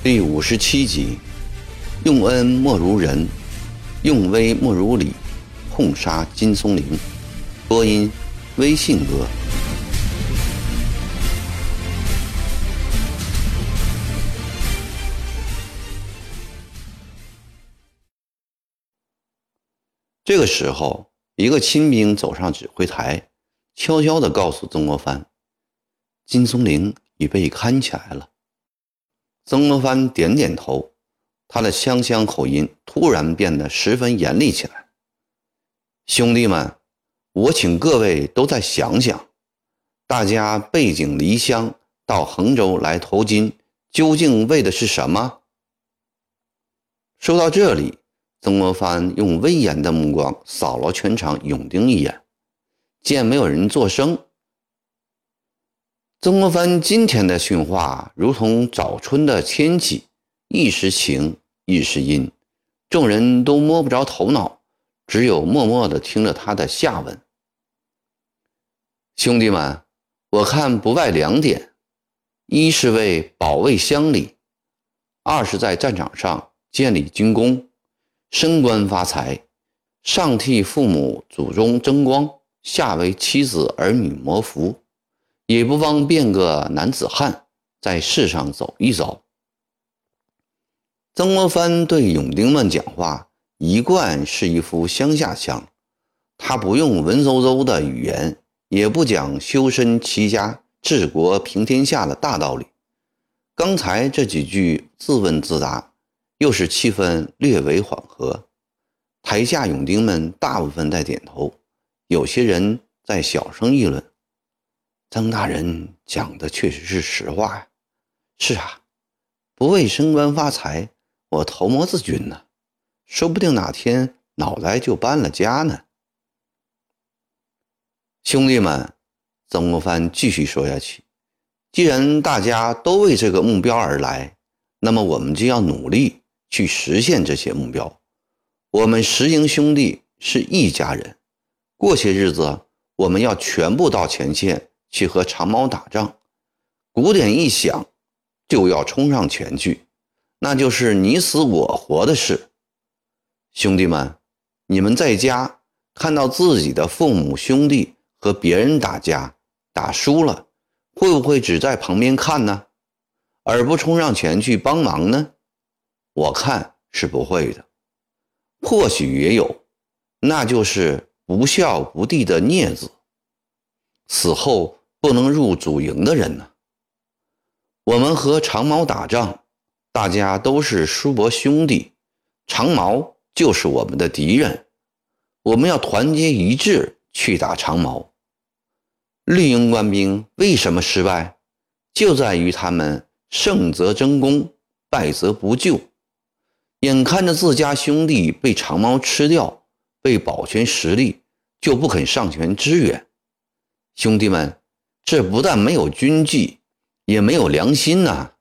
第五十七集，用恩莫如人，用威莫如礼，痛杀金松林。播音：微信哥。这个时候，一个亲兵走上指挥台，悄悄地告诉曾国藩：“金松龄已被看起来了。”曾国藩点点头，他的湘乡口音突然变得十分严厉起来。兄弟们，我请各位都再想想，大家背井离乡到衡州来投金，究竟为的是什么？说到这里，曾国藩用威严的目光扫了全场勇丁一眼，见没有人作声。曾国藩今天的训话，如同早春的天气，一时晴，一时阴，众人都摸不着头脑，只有默默地听着他的下文。兄弟们，我看不外两点：一是为保卫乡里；二是在战场上建立军功，升官发财，上替父母祖宗争光，下为妻子儿女谋福。也不忘变个男子汉，在世上走一走。曾国藩对勇丁们讲话，一贯是一副乡下腔，他不用文绉绉的语言，也不讲修身齐家治国平天下的大道理。刚才这几句自问自答，又是气氛略为缓和。台下勇丁们大部分在点头，有些人在小声议论。曾大人讲的确实是实话呀。是啊，不为升官发财，我头磨子军呢，说不定哪天脑袋就搬了家呢。兄弟们，曾国藩继续说下去：既然大家都为这个目标而来，那么我们就要努力去实现这些目标。我们石营兄弟是一家人，过些日子我们要全部到前线。去和长毛打仗，鼓点一响，就要冲上前去，那就是你死我活的事。兄弟们，你们在家看到自己的父母兄弟和别人打架，打输了，会不会只在旁边看呢，而不冲上前去帮忙呢？我看是不会的，或许也有，那就是不孝不弟的孽子，死后。不能入祖营的人呢？我们和长毛打仗，大家都是叔伯兄弟，长毛就是我们的敌人，我们要团结一致去打长毛。绿营官兵为什么失败？就在于他们胜则争功，败则不救。眼看着自家兄弟被长毛吃掉，被保全实力，就不肯上前支援。兄弟们。这不但没有军纪，也没有良心呐！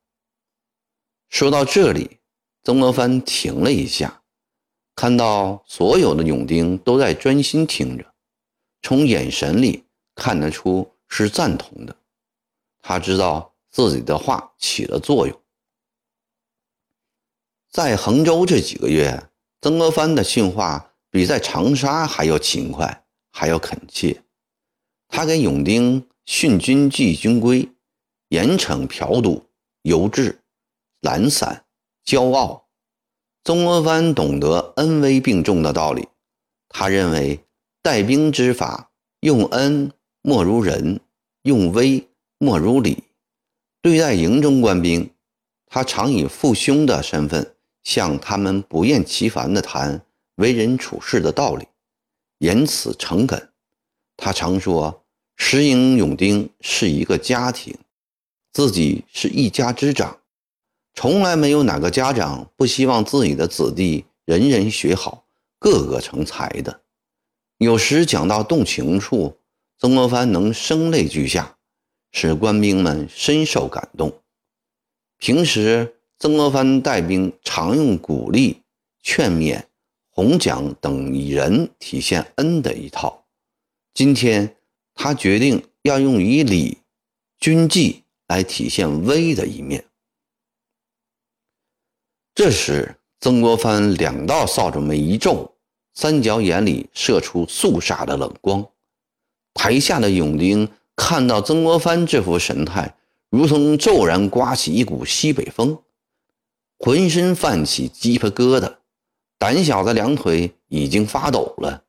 说到这里，曾国藩停了一下，看到所有的勇丁都在专心听着，从眼神里看得出是赞同的。他知道自己的话起了作用。在衡州这几个月，曾国藩的训话比在长沙还要勤快，还要恳切。他给勇丁。训军纪军规，严惩嫖赌、游志、懒散、骄傲。曾国藩懂得恩威并重的道理，他认为带兵之法，用恩莫如人，用威莫如礼。对待营中官兵，他常以父兄的身份向他们不厌其烦地谈为人处事的道理，言辞诚恳。他常说。石英勇丁是一个家庭，自己是一家之长，从来没有哪个家长不希望自己的子弟人人学好，个个成才的。有时讲到动情处，曾国藩能声泪俱下，使官兵们深受感动。平时，曾国藩带兵常用鼓励、劝勉、哄奖等以仁体现恩的一套。今天他决定要用以礼、军纪来体现威的一面。这时，曾国藩两道扫帚眉一皱，三角眼里射出肃杀的冷光。台下的勇丁看到曾国藩这副神态，如同骤然刮起一股西北风，浑身泛起鸡皮疙瘩。胆小的两腿已经发抖了，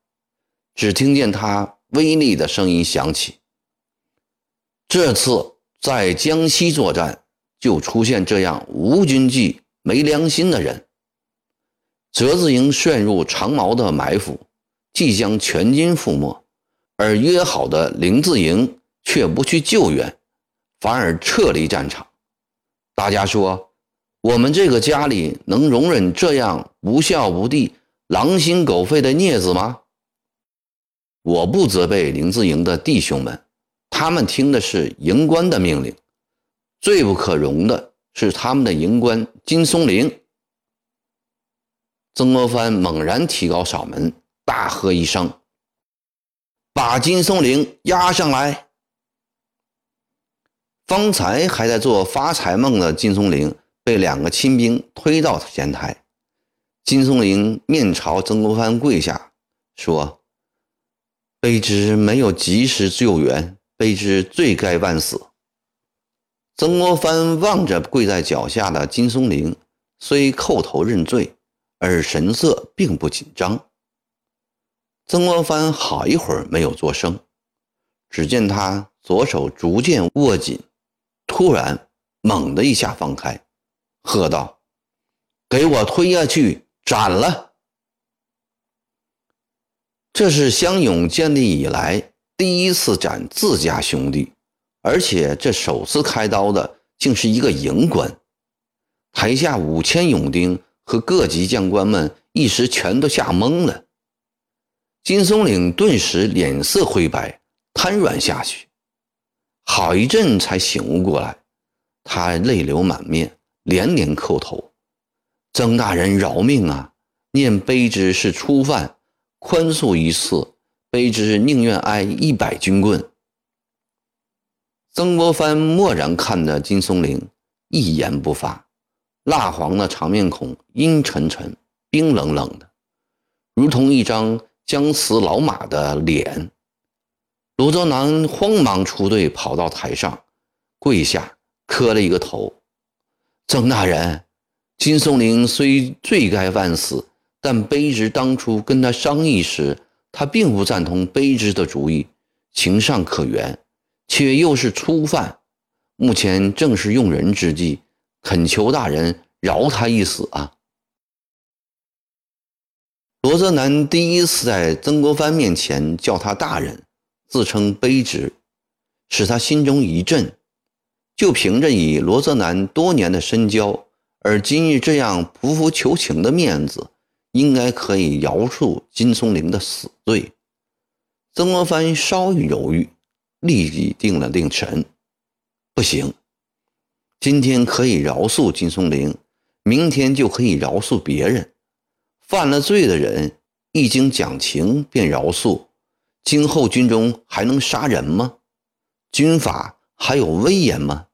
只听见他威厉的声音响起：“这次在江西作战，就出现这样无军纪、没良心的人。折子营陷入长矛的埋伏，即将全军覆没，而约好的林字营却不去救援，反而撤离战场。大家说。”我们这个家里能容忍这样不孝不弟、狼心狗肺的孽子吗？我不责备林字营的弟兄们，他们听的是营官的命令。最不可容的是他们的营官金松龄。曾国藩猛然提高嗓门，大喝一声：“把金松龄押上来！”方才还在做发财梦的金松龄。被两个亲兵推到前台，金松龄面朝曾国藩跪下，说：“卑职没有及时救援，卑职罪该万死。”曾国藩望着跪在脚下的金松龄，虽叩头认罪，而神色并不紧张。曾国藩好一会儿没有作声，只见他左手逐渐握紧，突然猛的一下放开。喝道：“给我推下去斩了！”这是湘勇建立以来第一次斩自家兄弟，而且这首次开刀的竟是一个营官。台下五千勇丁和各级将官们一时全都吓懵了。金松岭顿时脸色灰白，瘫软下去，好一阵才醒悟过来，他泪流满面。连连叩头，曾大人饶命啊！念卑职是初犯，宽恕一次，卑职宁愿挨一百军棍。曾国藩默然看着金松龄，一言不发，蜡黄的长面孔阴沉沉、冰冷冷的，如同一张僵死老马的脸。卢泽南慌忙出队，跑到台上，跪下磕了一个头。曾大人，金松龄虽罪该万死，但卑职当初跟他商议时，他并不赞同卑职的主意，情尚可原，却又是初犯，目前正是用人之际，恳求大人饶他一死啊！罗泽南第一次在曾国藩面前叫他大人，自称卑职，使他心中一震。就凭着以罗泽南多年的深交，而今日这样仆服求情的面子，应该可以饶恕金松龄的死罪。曾国藩稍一犹豫，立即定了定神：不行，今天可以饶恕金松龄，明天就可以饶恕别人。犯了罪的人，一经讲情便饶恕，今后军中还能杀人吗？军法还有威严吗？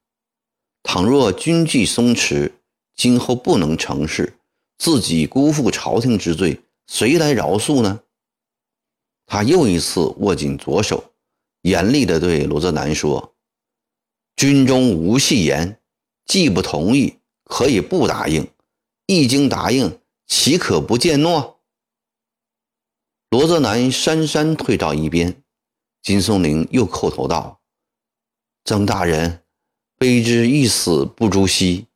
倘若军纪松弛，今后不能成事，自己辜负朝廷之罪，谁来饶恕呢？他又一次握紧左手，严厉地对罗泽南说：“军中无戏言，既不同意，可以不答应；一经答应，岂可不见诺？”罗泽南姗姗退到一边，金松龄又叩头道：“曾大人。”卑之一死不足惜，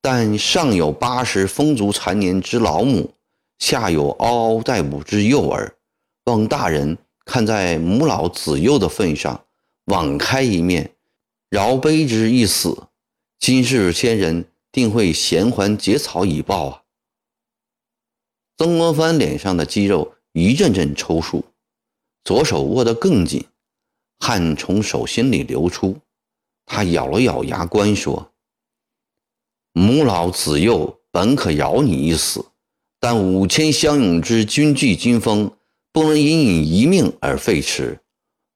但上有八十风烛残年之老母，下有嗷嗷待哺之幼儿，望大人看在母老子幼的份上，网开一面，饶卑之一死，今世先人定会衔环结草以报啊！曾国藩脸上的肌肉一阵阵抽搐，左手握得更紧，汗从手心里流出。他咬了咬牙关，说：“母老子幼本可饶你一死，但五千乡勇之军纪军风，不能因你一命而废弛。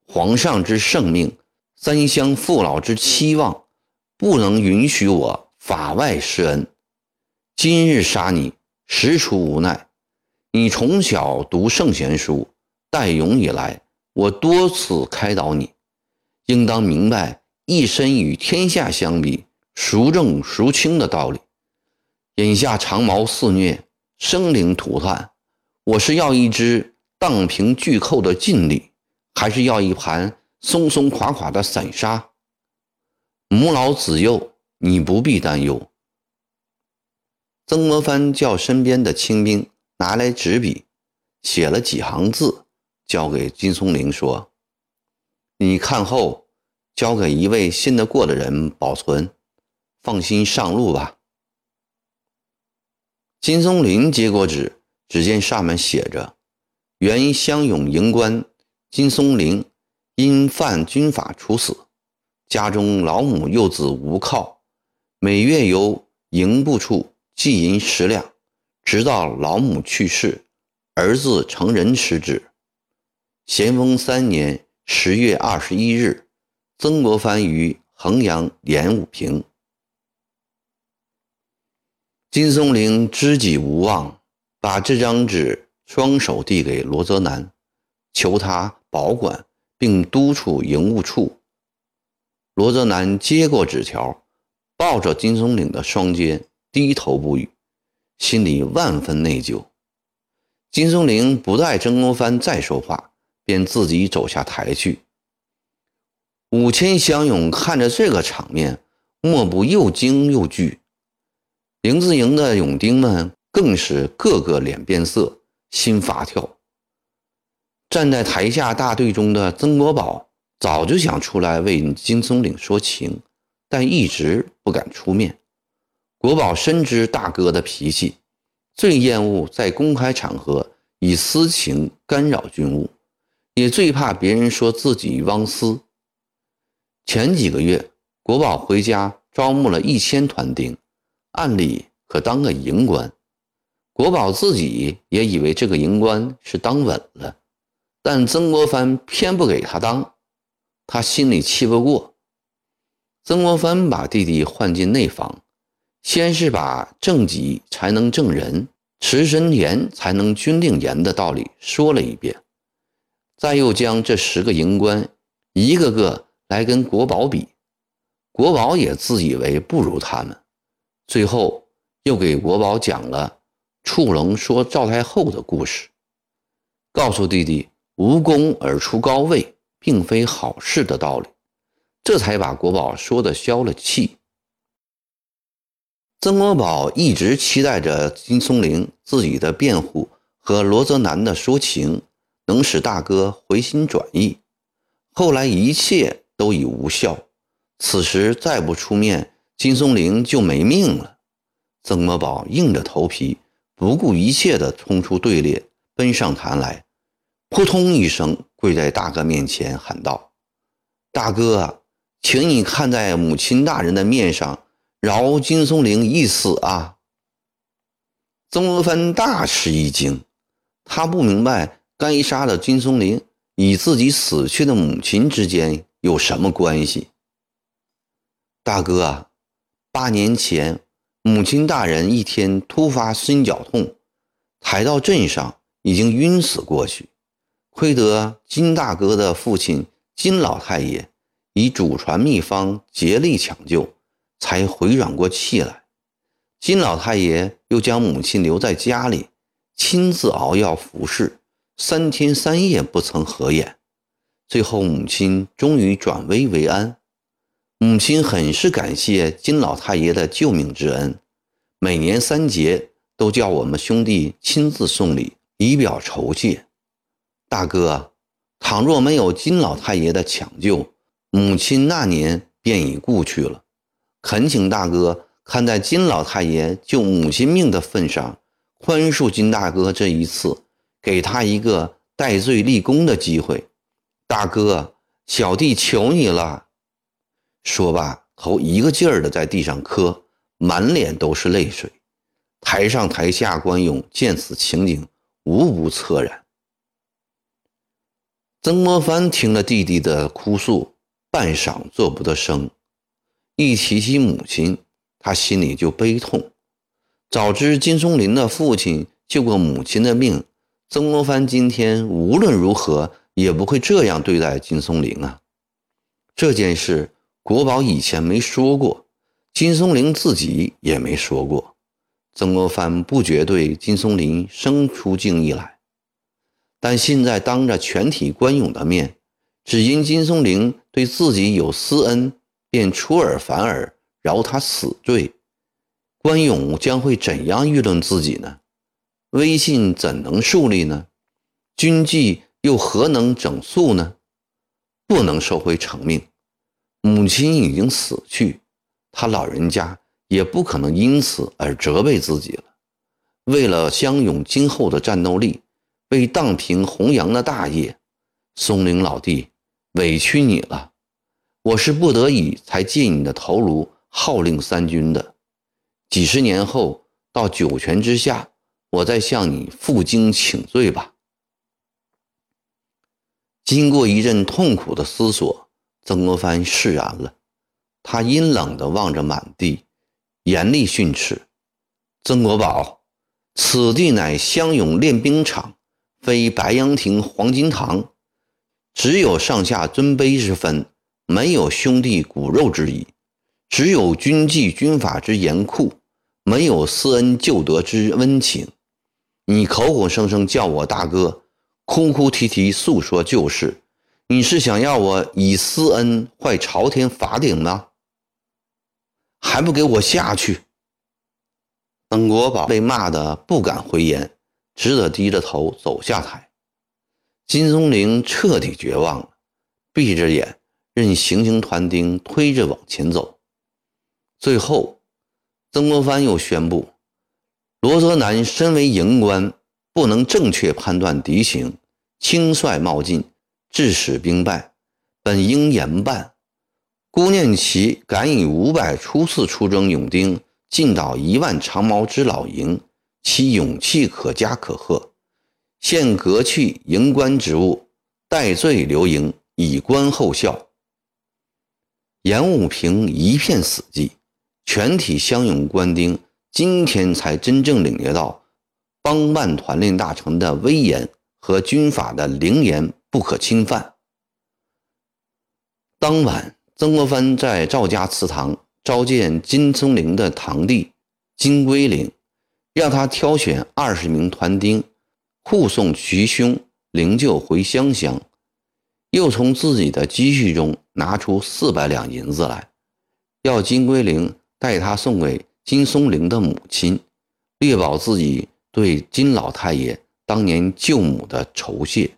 皇上之圣命，三乡父老之期望，不能允许我法外施恩。今日杀你，实属无奈。你从小读圣贤书，待勇以来，我多次开导你，应当明白一身与天下相比，孰重孰轻的道理。眼下长矛肆虐，生灵涂炭，我是要一支荡平巨寇的劲力，还是要一盘松松垮垮的散沙？母老子幼，你不必担忧。曾国藩叫身边的清兵。拿来纸笔，写了几行字，交给金松龄说：“你看后，交给一位信得过的人保存，放心上路吧。”金松林接过纸，只见上面写着：“原乡勇营官金松林，因犯军法处死，家中老母幼子无靠，每月由营部处寄银十两。”直到老母去世，儿子成人时止。咸丰三年十月二十一日，曾国藩于衡阳演武平。金松龄知己无望，把这张纸双手递给罗泽南，求他保管并督促营务处。罗泽南接过纸条，抱着金松龄的双肩，低头不语。心里万分内疚，金松龄不待曾国藩再说话，便自己走下台去。五千乡勇看着这个场面，莫不又惊又惧。林子营的勇丁们更是个个脸变色，心发跳。站在台下大队中的曾国宝早就想出来为金松岭说情，但一直不敢出面。国宝深知大哥的脾气，最厌恶在公开场合以私情干扰军务，也最怕别人说自己汪私。前几个月，国宝回家招募了一千团丁，按理可当个营官。国宝自己也以为这个营官是当稳了，但曾国藩偏不给他当，他心里气不过。曾国藩把弟弟唤进内房。先是把正己才能正人，持身严才能军令严的道理说了一遍，再又将这十个营官一个个来跟国宝比，国宝也自以为不如他们，最后又给国宝讲了触龙说赵太后的故事，告诉弟弟无功而出高位并非好事的道理，这才把国宝说的消了气。曾国宝一直期待着金松龄自己的辩护和罗泽南的说情能使大哥回心转意，后来一切都已无效。此时再不出面，金松龄就没命了。曾国宝硬着头皮，不顾一切地冲出队列，奔上坛来，扑通一声跪在大哥面前，喊道：“大哥，请你看在母亲大人的面上。”饶金松龄一死啊！曾国藩大吃一惊，他不明白该杀的金松龄与自己死去的母亲之间有什么关系。大哥啊，八年前母亲大人一天突发心绞痛，抬到镇上已经晕死过去，亏得金大哥的父亲金老太爷以祖传秘方竭力抢救。才回转过气来，金老太爷又将母亲留在家里，亲自熬药服侍，三天三夜不曾合眼。最后，母亲终于转危为安。母亲很是感谢金老太爷的救命之恩，每年三节都叫我们兄弟亲自送礼，以表酬谢。大哥，倘若没有金老太爷的抢救，母亲那年便已故去了。恳请大哥看在金老太爷救母亲命的份上，宽恕金大哥这一次，给他一个戴罪立功的机会。大哥，小弟求你了。说罢，头一个劲儿的在地上磕，满脸都是泪水。台上台下官勇见此情景，无不恻然。曾国藩听了弟弟的哭诉，半晌做不得声。一提起母亲，他心里就悲痛。早知金松林的父亲救过母亲的命，曾国藩今天无论如何也不会这样对待金松林啊！这件事，国宝以前没说过，金松林自己也没说过。曾国藩不觉对金松林生出敬意来，但现在当着全体官勇的面，只因金松林对自己有私恩，便出尔反尔，饶他死罪，官勇将会怎样议论自己呢？威信怎能树立呢？军纪又何能整肃呢？不能收回成命，母亲已经死去，他老人家。也不可能因此而责备自己了。为了湘勇今后的战斗力，为荡平弘扬的大业，松龄老弟，委屈你了。我是不得已才借你的头颅号令三军的。几十年后，到九泉之下，我再向你负荆请罪吧。经过一阵痛苦的思索，曾国藩释然了。他阴冷地望着满地。严厉训斥：“曾国宝，此地乃湘勇练兵场，非白杨亭黄金堂。只有上下尊卑之分，没有兄弟骨肉之谊；只有军纪军法之严酷，没有私恩旧德之温情。你口口声声叫我大哥，哭哭啼啼诉说旧事，你是想要我以私恩坏朝天法典吗？”还不给我下去！曾国宝被骂得不敢回言，只得低着头走下台。金松龄彻底绝望了，闭着眼任行刑团丁推着往前走。最后，曾国藩又宣布：罗泽南身为营官，不能正确判断敌情，轻率冒进，致使兵败，本应严办。顾念其敢以五百初次出征勇丁，进倒一万长矛之老营，其勇气可嘉可贺。现革去营官职务，戴罪留营，以观后效。严武平一片死寂，全体乡勇官丁今天才真正领略到帮办团练大臣的威严和军法的凌严不可侵犯。当晚。曾国藩在赵家祠堂召见金松龄的堂弟金龟龄，让他挑选二十名团丁护送徐兄灵柩回湘乡，又从自己的积蓄中拿出四百两银子来，要金龟龄带他送给金松龄的母亲，略表自己对金老太爷当年救母的酬谢。